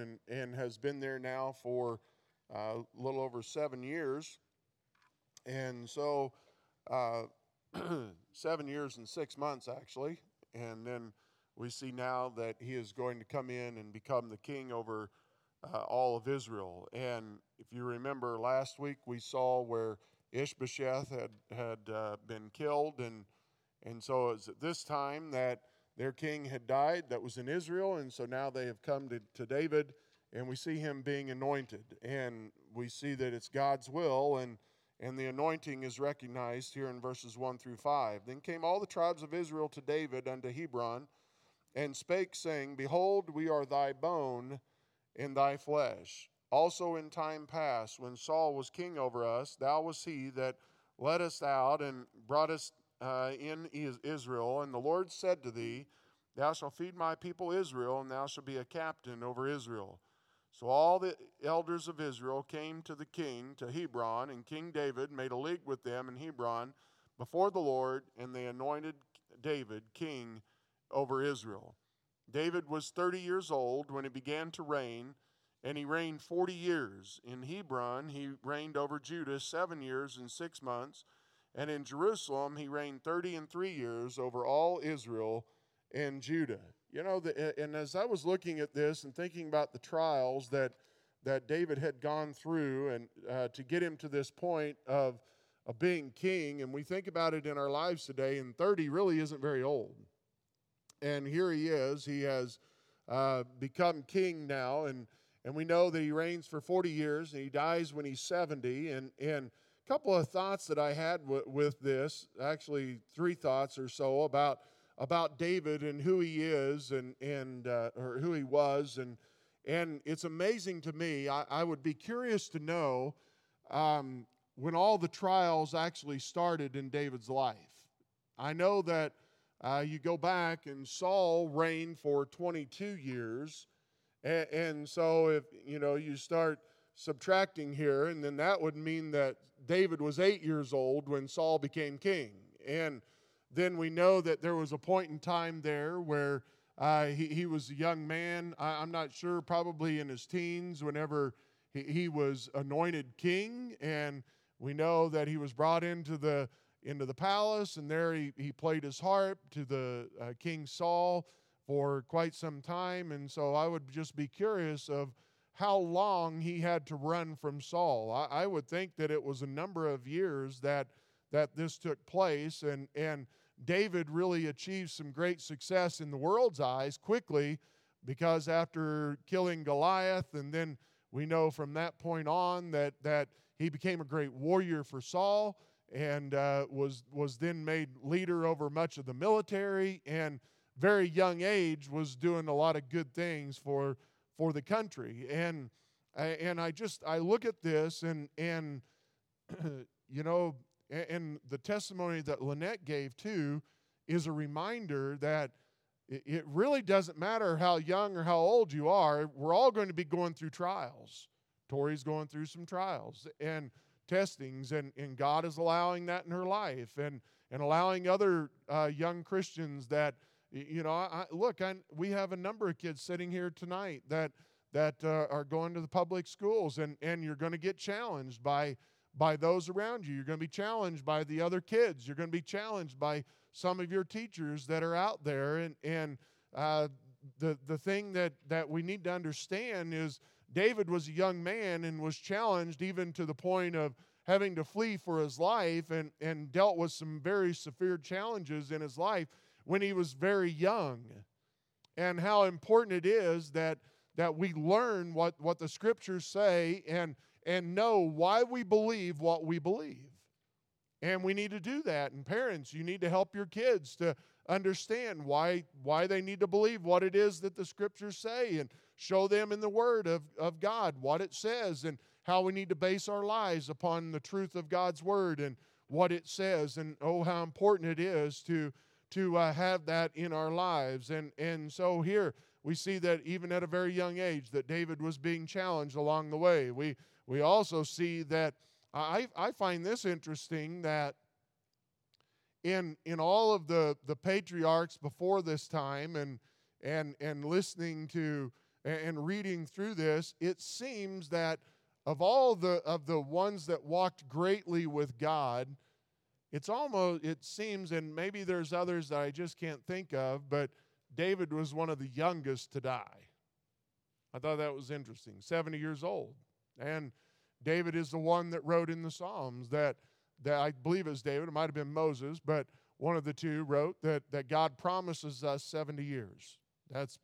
and, and has been there now for uh, a little over seven years. And so, uh, seven years and six months, actually. And then we see now that he is going to come in and become the king over uh, all of Israel. And if you remember last week, we saw where Ishbosheth had, had uh, been killed. And, and so it's at this time that their king had died that was in Israel. And so now they have come to, to David and we see him being anointed. And we see that it's God's will. And and the anointing is recognized here in verses 1 through 5. Then came all the tribes of Israel to David unto Hebron, and spake, saying, Behold, we are thy bone and thy flesh. Also in time past, when Saul was king over us, thou was he that led us out and brought us uh, in Israel. And the Lord said to thee, Thou shalt feed my people Israel, and thou shalt be a captain over Israel. So all the elders of Israel came to the king, to Hebron, and King David made a league with them in Hebron before the Lord, and they anointed David king over Israel. David was 30 years old when he began to reign, and he reigned 40 years. In Hebron, he reigned over Judah seven years and six months, and in Jerusalem, he reigned 30 and three years over all Israel and Judah. You know, the, and as I was looking at this and thinking about the trials that that David had gone through and uh, to get him to this point of, of being king, and we think about it in our lives today, and 30 really isn't very old. And here he is. He has uh, become king now, and, and we know that he reigns for 40 years, and he dies when he's 70. And, and couple of thoughts that I had w- with this, actually, three thoughts or so about about David and who he is and, and uh, or who he was. And, and it's amazing to me. I, I would be curious to know um, when all the trials actually started in David's life. I know that uh, you go back and Saul reigned for 22 years. And, and so if, you know, you start subtracting here, and then that would mean that David was eight years old when Saul became king. And then we know that there was a point in time there where uh, he, he was a young man. I, am not sure, probably in his teens, whenever he, he was anointed king. And we know that he was brought into the into the palace, and there he, he played his harp to the uh, King Saul for quite some time. And so I would just be curious of how long he had to run from Saul. I, I would think that it was a number of years that that this took place, and and David really achieved some great success in the world's eyes quickly because after killing Goliath, and then we know from that point on that, that he became a great warrior for Saul and uh, was, was then made leader over much of the military and very young age was doing a lot of good things for, for the country. And, and I just, I look at this and, and you know, and the testimony that Lynette gave too is a reminder that it really doesn't matter how young or how old you are. We're all going to be going through trials. Tori's going through some trials and testings, and, and God is allowing that in her life and, and allowing other uh, young Christians that, you know, I, look, I, we have a number of kids sitting here tonight that, that uh, are going to the public schools, and, and you're going to get challenged by by those around you. You're going to be challenged by the other kids. You're going to be challenged by some of your teachers that are out there. And, and uh, the, the thing that, that we need to understand is David was a young man and was challenged even to the point of having to flee for his life and, and dealt with some very severe challenges in his life when he was very young. And how important it is that, that we learn what, what the scriptures say and and know why we believe what we believe. And we need to do that. And parents, you need to help your kids to understand why, why they need to believe what it is that the scriptures say and show them in the word of, of God what it says and how we need to base our lives upon the truth of God's word and what it says. And oh, how important it is to, to uh, have that in our lives. And, and so here we see that even at a very young age that David was being challenged along the way. We we also see that I, I find this interesting that in in all of the the patriarchs before this time and and and listening to and reading through this, it seems that of all the of the ones that walked greatly with God, it's almost it seems, and maybe there's others that I just can't think of, but David was one of the youngest to die. I thought that was interesting. 70 years old. And David is the one that wrote in the Psalms that that I believe is David, it might have been Moses, but one of the two wrote that that God promises us 70 years. That's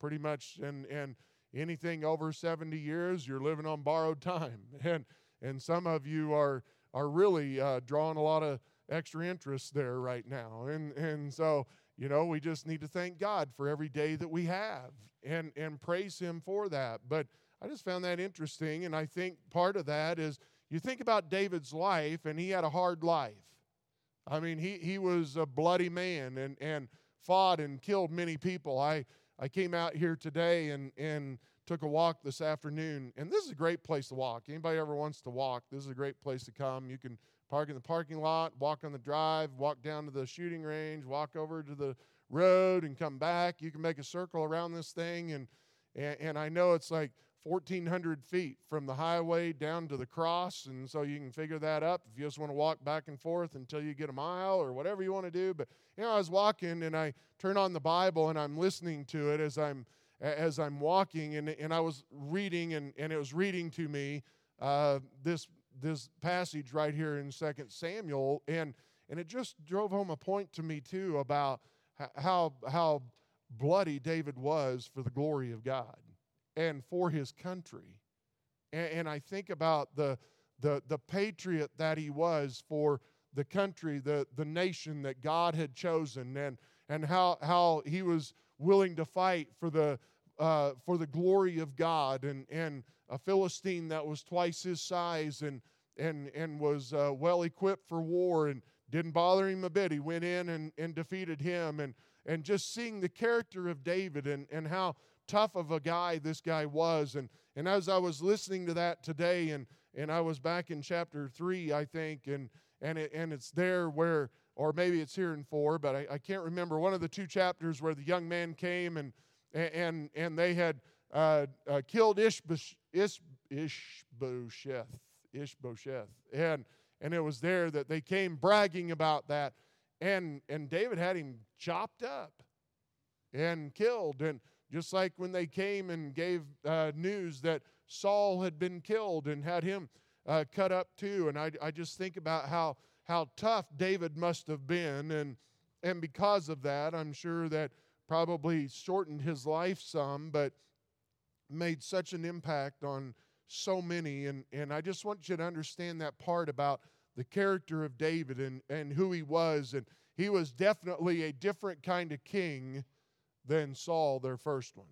pretty much and and anything over 70 years, you're living on borrowed time. And and some of you are are really uh, drawing a lot of extra interest there right now. And and so you know we just need to thank God for every day that we have and and praise Him for that. But I just found that interesting, and I think part of that is you think about David's life, and he had a hard life. I mean, he he was a bloody man and and fought and killed many people. I I came out here today and, and took a walk this afternoon, and this is a great place to walk. Anybody ever wants to walk, this is a great place to come. You can park in the parking lot, walk on the drive, walk down to the shooting range, walk over to the road, and come back. You can make a circle around this thing, and and, and I know it's like 1,400 feet from the highway down to the cross, and so you can figure that up if you just want to walk back and forth until you get a mile or whatever you want to do. But you know, I was walking and I turn on the Bible and I'm listening to it as I'm as I'm walking, and and I was reading and and it was reading to me uh, this this passage right here in Second Samuel, and and it just drove home a point to me too about how how bloody David was for the glory of God and for his country. And, and I think about the, the, the patriot that he was for the country, the, the nation that God had chosen, and, and how, how he was willing to fight for the, uh, for the glory of God, and, and a Philistine that was twice his size and, and, and was uh, well equipped for war and didn't bother him a bit. He went in and, and defeated him. And, and just seeing the character of David and, and how tough of a guy this guy was. And, and as I was listening to that today, and, and I was back in chapter three, I think, and, and, it, and it's there where, or maybe it's here in four, but I, I can't remember, one of the two chapters where the young man came and, and, and they had uh, uh, killed Ishbosh, Ish, Ishbosheth, Ishbosheth. And, and it was there that they came bragging about that. And, and David had him chopped up and killed. And just like when they came and gave uh, news that Saul had been killed and had him uh, cut up too. And I, I just think about how, how tough David must have been. And, and because of that, I'm sure that probably shortened his life some, but made such an impact on so many. And, and I just want you to understand that part about the character of David and, and who he was. And he was definitely a different kind of king than Saul, their first one.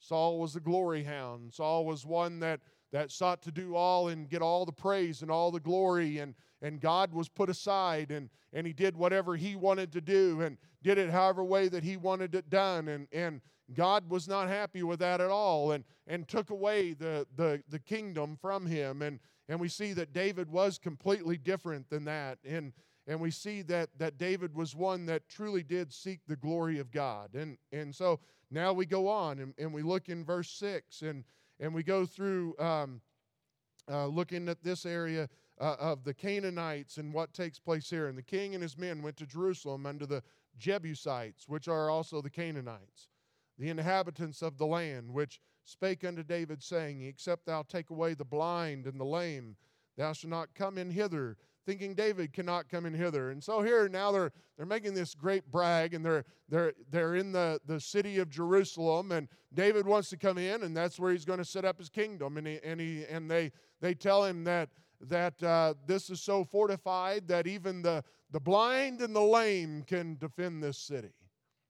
Saul was a glory hound. Saul was one that, that sought to do all and get all the praise and all the glory, and, and God was put aside, and, and he did whatever he wanted to do and did it however way that he wanted it done. And, and God was not happy with that at all and, and took away the, the, the kingdom from him. And, and we see that David was completely different than that. And, and we see that that David was one that truly did seek the glory of God. And and so now we go on and, and we look in verse six and and we go through um, uh, looking at this area uh, of the Canaanites and what takes place here. And the king and his men went to Jerusalem under the Jebusites, which are also the Canaanites, the inhabitants of the land, which spake unto David, saying, Except thou take away the blind and the lame, thou shalt not come in hither thinking David cannot come in hither. And so here now they're they're making this great brag and they're they're they're in the, the city of Jerusalem and David wants to come in and that's where he's going to set up his kingdom and he and he and they they tell him that that uh, this is so fortified that even the the blind and the lame can defend this city.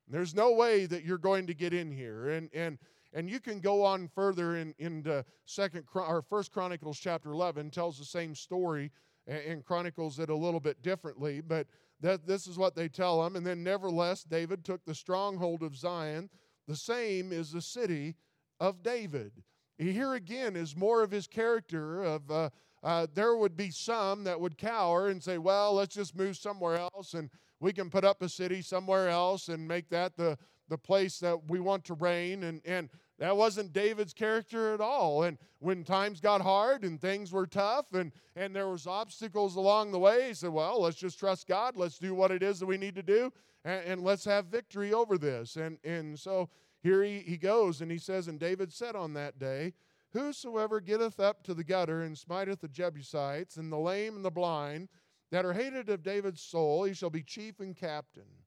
There's no way that you're going to get in here and and and you can go on further in into second or first chronicles chapter 11 tells the same story and chronicles it a little bit differently, but that this is what they tell them. And then, nevertheless, David took the stronghold of Zion. The same is the city of David. Here again is more of his character of uh, uh, there would be some that would cower and say, well, let's just move somewhere else and we can put up a city somewhere else and make that the, the place that we want to reign. And, and that wasn't David's character at all. And when times got hard and things were tough and, and there was obstacles along the way, he said, well, let's just trust God. Let's do what it is that we need to do and, and let's have victory over this. And, and so here he, he goes and he says, And David said on that day, Whosoever getteth up to the gutter and smiteth the Jebusites and the lame and the blind that are hated of David's soul, he shall be chief and captain.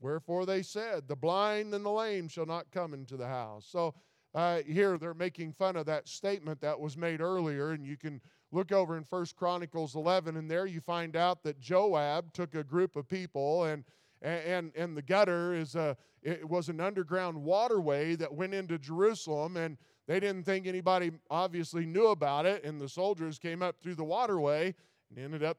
Wherefore they said, The blind and the lame shall not come into the house. So uh, here they're making fun of that statement that was made earlier, and you can look over in First Chronicles 11, and there you find out that Joab took a group of people, and and and the gutter is a it was an underground waterway that went into Jerusalem, and they didn't think anybody obviously knew about it, and the soldiers came up through the waterway and ended up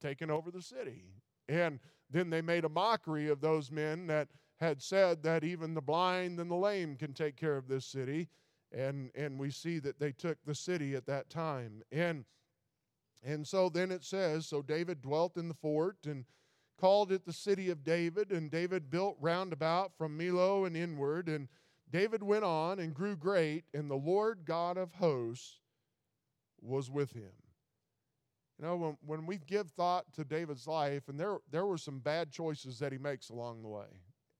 taking over the city. And then they made a mockery of those men that had said that even the blind and the lame can take care of this city. And, and we see that they took the city at that time. And, and so then it says So David dwelt in the fort and called it the city of David. And David built round about from Millo and inward. And David went on and grew great, and the Lord God of hosts was with him. You know, when, when we give thought to David's life, and there, there were some bad choices that he makes along the way.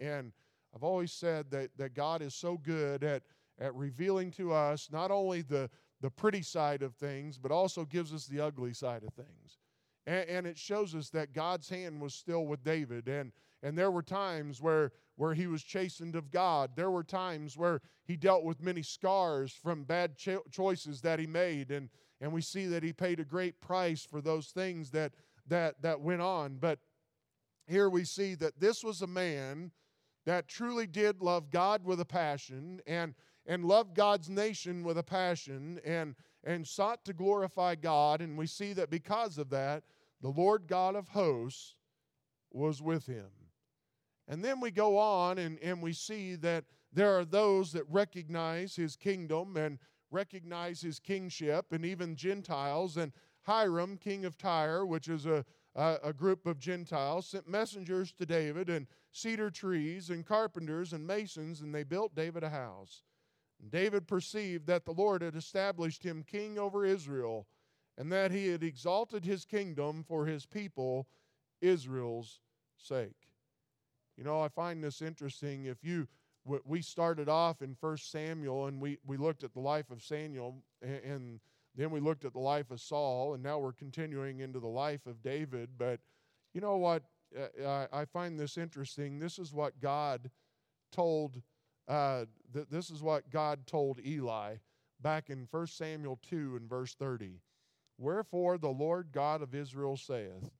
And I've always said that, that God is so good at, at revealing to us not only the, the pretty side of things, but also gives us the ugly side of things. And, and it shows us that God's hand was still with David. And, and there were times where, where he was chastened of God. There were times where he dealt with many scars from bad cho- choices that he made. And, and we see that he paid a great price for those things that that that went on but here we see that this was a man that truly did love God with a passion and and loved God's nation with a passion and and sought to glorify God and we see that because of that the Lord God of hosts was with him and then we go on and, and we see that there are those that recognize his kingdom and recognize his kingship, and even Gentiles. And Hiram, king of Tyre, which is a, a, a group of Gentiles, sent messengers to David and cedar trees and carpenters and masons, and they built David a house. And David perceived that the Lord had established him king over Israel, and that he had exalted his kingdom for his people, Israel's sake. You know, I find this interesting. If you we started off in First Samuel and we, we looked at the life of Samuel and then we looked at the life of Saul and now we're continuing into the life of David. But you know what? Uh, I find this interesting. This is what God told. Uh, th- this is what God told Eli back in 1 Samuel 2 and verse 30. Wherefore the Lord God of Israel saith,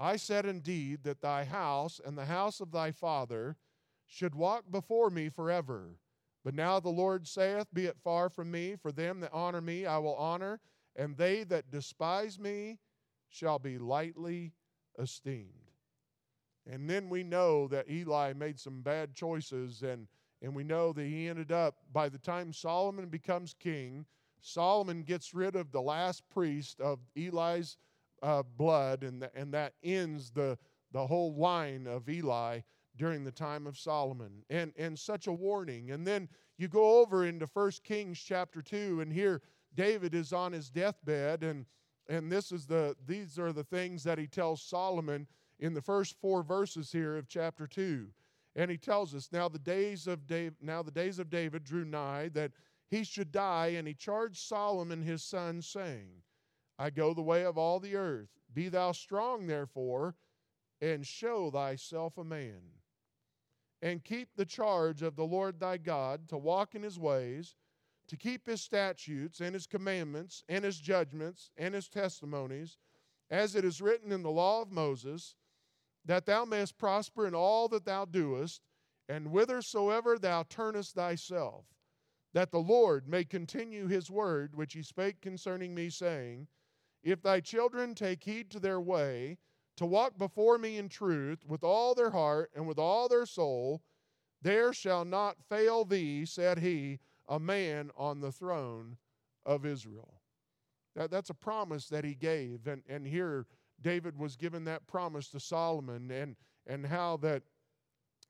I said indeed that thy house and the house of thy father should walk before me forever. But now the Lord saith, Be it far from me, for them that honor me I will honor, and they that despise me shall be lightly esteemed. And then we know that Eli made some bad choices, and, and we know that he ended up, by the time Solomon becomes king, Solomon gets rid of the last priest of Eli's uh, blood, and, the, and that ends the, the whole line of Eli during the time of Solomon. And, and such a warning. And then you go over into 1 Kings chapter 2, and here David is on his deathbed, and, and this is the, these are the things that he tells Solomon in the first four verses here of chapter 2. And he tells us, now the days of David, now the days of David drew nigh that he should die, and he charged Solomon his son, saying, I go the way of all the earth. Be thou strong, therefore, and show thyself a man and keep the charge of the Lord thy God, to walk in his ways, to keep his statutes and his commandments and his judgments and his testimonies, as it is written in the law of Moses, that thou mayest prosper in all that thou doest, and whithersoever thou turnest thyself, that the Lord may continue his word which he spake concerning me, saying, If thy children take heed to their way, to walk before me in truth with all their heart and with all their soul, there shall not fail thee, said he, a man on the throne of Israel. That, that's a promise that he gave. And, and here David was given that promise to Solomon and, and how that,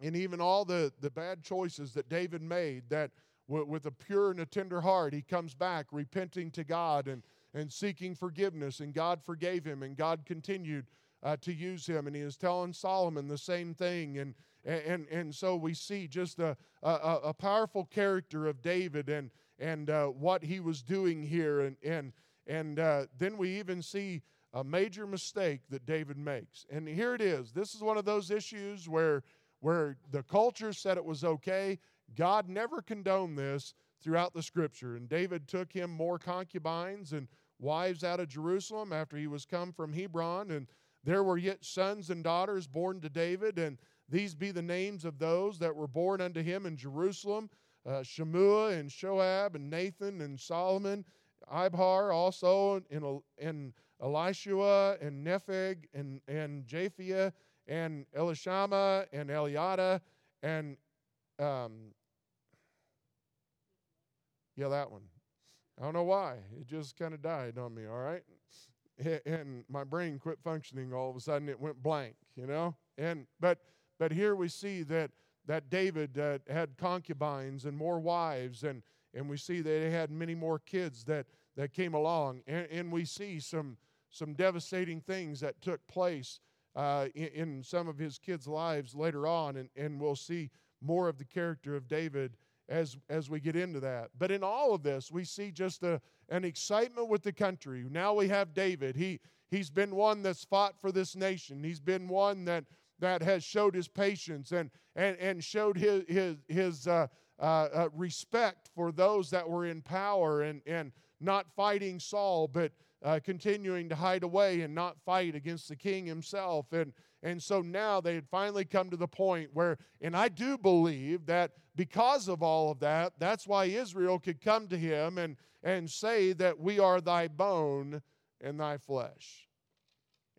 and even all the, the bad choices that David made, that with, with a pure and a tender heart, he comes back repenting to God and, and seeking forgiveness, and God forgave him, and God continued uh, to use him. And he is telling Solomon the same thing. And, and, and so we see just a, a, a powerful character of David and, and uh, what he was doing here. And, and, and uh, then we even see a major mistake that David makes. And here it is. This is one of those issues where, where the culture said it was okay. God never condoned this throughout the scripture. And David took him more concubines and wives out of Jerusalem after he was come from Hebron. And there were yet sons and daughters born to David. And these be the names of those that were born unto him in Jerusalem uh, Shemua and Shobab and Nathan and Solomon, Ibhar also, and, and Elishua and Nepheg and, and Japhia and Elishama and Eliada and um, yeah, that one. I don't know why. It just kind of died on me, all right? And my brain quit functioning all of a sudden. It went blank, you know? And but but here we see that that David uh, had concubines and more wives and and we see that he had many more kids that that came along and, and we see some some devastating things that took place uh, in, in, some of his kids' lives later on, and, and we'll see more of the character of David as, as we get into that. But in all of this, we see just a, an excitement with the country. Now we have David. He, he's been one that's fought for this nation, he's been one that, that has showed his patience and, and, and showed his, his, his uh, uh, uh, respect for those that were in power and, and not fighting Saul, but uh, continuing to hide away and not fight against the king himself. And, and so now they had finally come to the point where, and I do believe that because of all of that, that's why Israel could come to him and, and say that we are thy bone and thy flesh.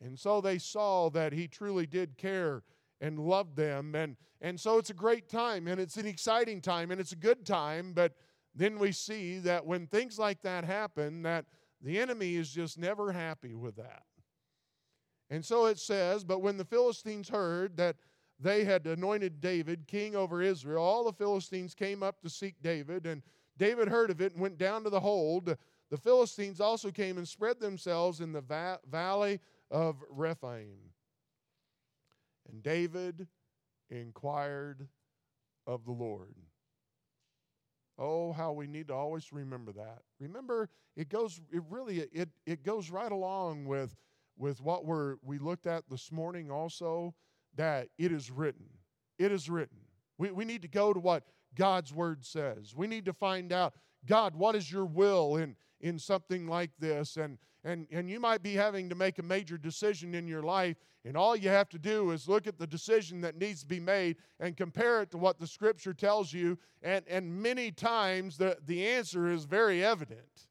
And so they saw that he truly did care and loved them. And, and so it's a great time and it's an exciting time and it's a good time. But then we see that when things like that happen, that the enemy is just never happy with that. And so it says, But when the Philistines heard that they had anointed David king over Israel, all the Philistines came up to seek David, and David heard of it and went down to the hold. The Philistines also came and spread themselves in the va- valley of Rephaim. And David inquired of the Lord. Oh, how we need to always remember that. Remember, it goes, it really, it, it goes right along with, with what we're, we looked at this morning also, that it is written. It is written. We, we need to go to what God's word says. We need to find out, God, what is your will in, in something like this? And, and, and you might be having to make a major decision in your life, and all you have to do is look at the decision that needs to be made and compare it to what the scripture tells you. And, and many times the, the answer is very evident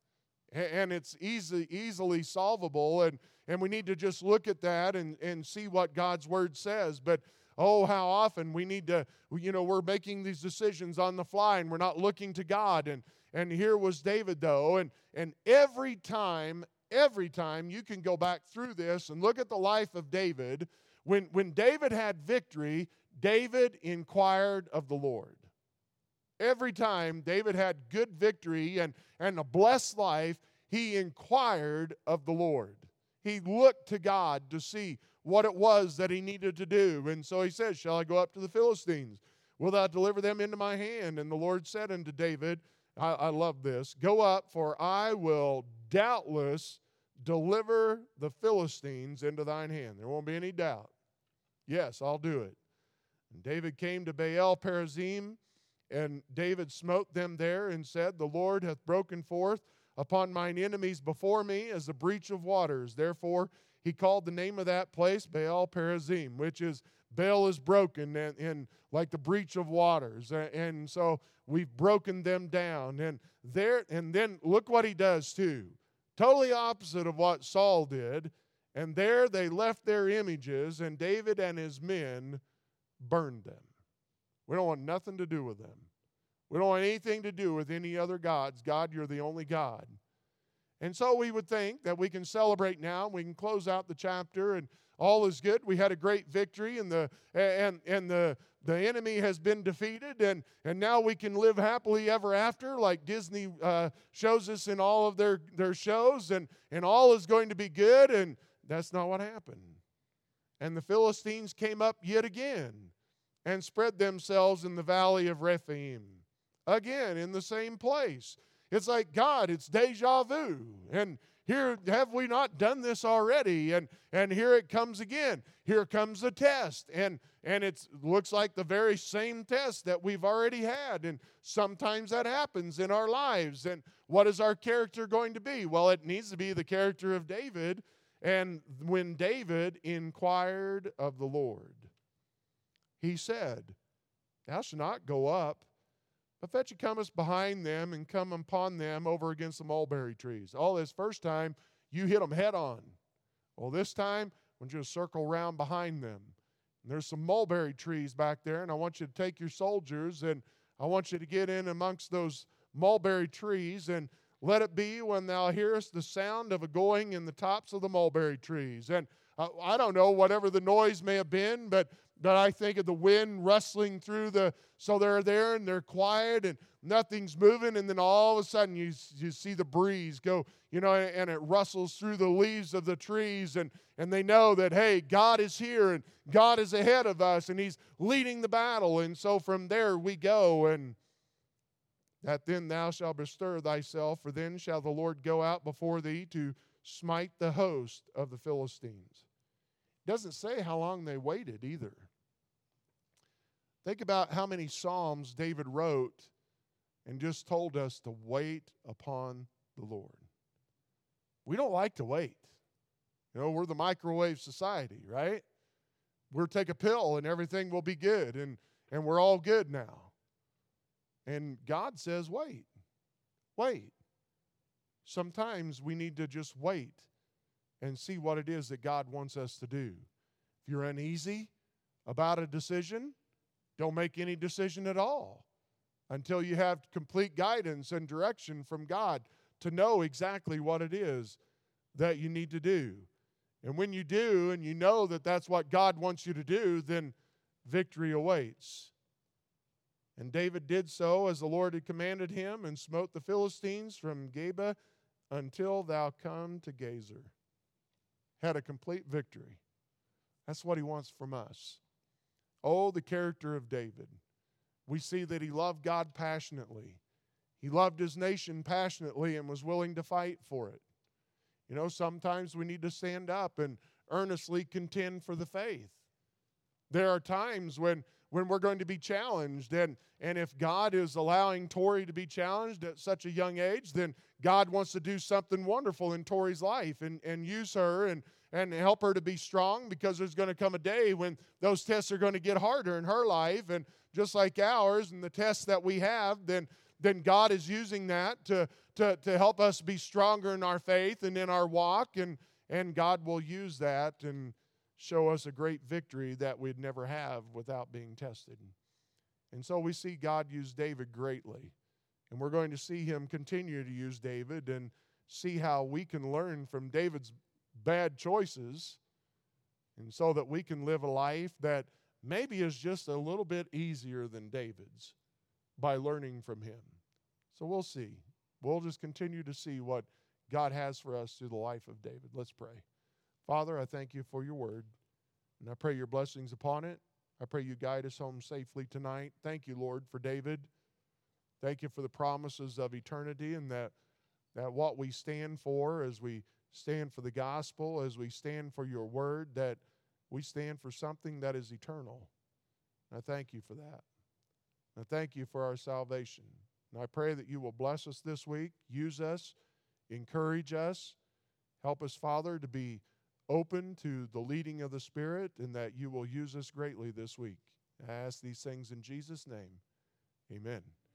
and it's easy, easily solvable. And, and we need to just look at that and, and see what God's word says. But oh, how often we need to, you know, we're making these decisions on the fly and we're not looking to God. And, and here was David, though. And, and every time every time you can go back through this and look at the life of David. When, when David had victory, David inquired of the Lord. Every time David had good victory and, and a blessed life, he inquired of the Lord. He looked to God to see what it was that he needed to do. And so he says, Shall I go up to the Philistines? Will thou deliver them into my hand? And the Lord said unto David, I, I love this, Go up, for I will doubtless deliver the Philistines into thine hand. There won't be any doubt. Yes, I'll do it. And David came to Baal Perazim, and David smote them there and said, The Lord hath broken forth upon mine enemies before me as a breach of waters. Therefore, he called the name of that place Baal Perazim, which is Baal is broken and, and like the breach of waters. And so we've broken them down. And there, and then look what he does too. Totally opposite of what Saul did. And there they left their images, and David and his men burned them. We don't want nothing to do with them. We don't want anything to do with any other gods. God, you're the only God. And so we would think that we can celebrate now, we can close out the chapter and all is good. We had a great victory and the and and the the enemy has been defeated and and now we can live happily ever after like Disney uh, shows us in all of their their shows and and all is going to be good and that's not what happened. And the Philistines came up yet again and spread themselves in the valley of Rephaim. Again, in the same place. It's like, God, it's deja vu. And here, have we not done this already? And, and here it comes again. Here comes the test. And, and it looks like the very same test that we've already had. And sometimes that happens in our lives. And what is our character going to be? Well, it needs to be the character of David. And when David inquired of the Lord, he said, Thou shalt not go up but fetch you comest behind them and come upon them over against the mulberry trees. All this first time, you hit them head on. Well, this time, I want you to circle around behind them. And there's some mulberry trees back there, and I want you to take your soldiers and I want you to get in amongst those mulberry trees and let it be when thou hearest the sound of a going in the tops of the mulberry trees. And uh, I don't know, whatever the noise may have been, but but I think of the wind rustling through the, so they're there and they're quiet and nothing's moving, and then all of a sudden you, you see the breeze go, you know, and it rustles through the leaves of the trees, and, and they know that, hey, God is here and God is ahead of us and He's leading the battle. And so from there we go, and that then thou shalt bestir thyself, for then shall the Lord go out before thee to smite the host of the Philistines. Doesn't say how long they waited either. Think about how many Psalms David wrote and just told us to wait upon the Lord. We don't like to wait. You know, we're the microwave society, right? We'll take a pill and everything will be good and, and we're all good now. And God says, wait, wait. Sometimes we need to just wait and see what it is that God wants us to do. If you're uneasy about a decision, don't make any decision at all until you have complete guidance and direction from God to know exactly what it is that you need to do. And when you do, and you know that that's what God wants you to do, then victory awaits. And David did so as the Lord had commanded him and smote the Philistines from Geba until thou come to Gazer. Had a complete victory. That's what he wants from us. Oh, the character of David. We see that he loved God passionately. He loved his nation passionately and was willing to fight for it. You know, sometimes we need to stand up and earnestly contend for the faith. There are times when when we're going to be challenged and and if God is allowing Tori to be challenged at such a young age, then God wants to do something wonderful in Tori's life and, and use her and and help her to be strong because there's going to come a day when those tests are going to get harder in her life and just like ours and the tests that we have then then God is using that to to to help us be stronger in our faith and in our walk and and God will use that and show us a great victory that we'd never have without being tested. And so we see God use David greatly. And we're going to see him continue to use David and see how we can learn from David's bad choices, and so that we can live a life that maybe is just a little bit easier than David's by learning from him. So we'll see. We'll just continue to see what God has for us through the life of David. Let's pray. Father, I thank you for your word, and I pray your blessings upon it. I pray you guide us home safely tonight. Thank you, Lord, for David. Thank you for the promises of eternity and that, that what we stand for as we stand for the gospel, as we stand for your word, that we stand for something that is eternal. And I thank you for that. I thank you for our salvation. And I pray that you will bless us this week, use us, encourage us, help us, Father, to be open to the leading of the Spirit, and that you will use us greatly this week. I ask these things in Jesus' name. Amen.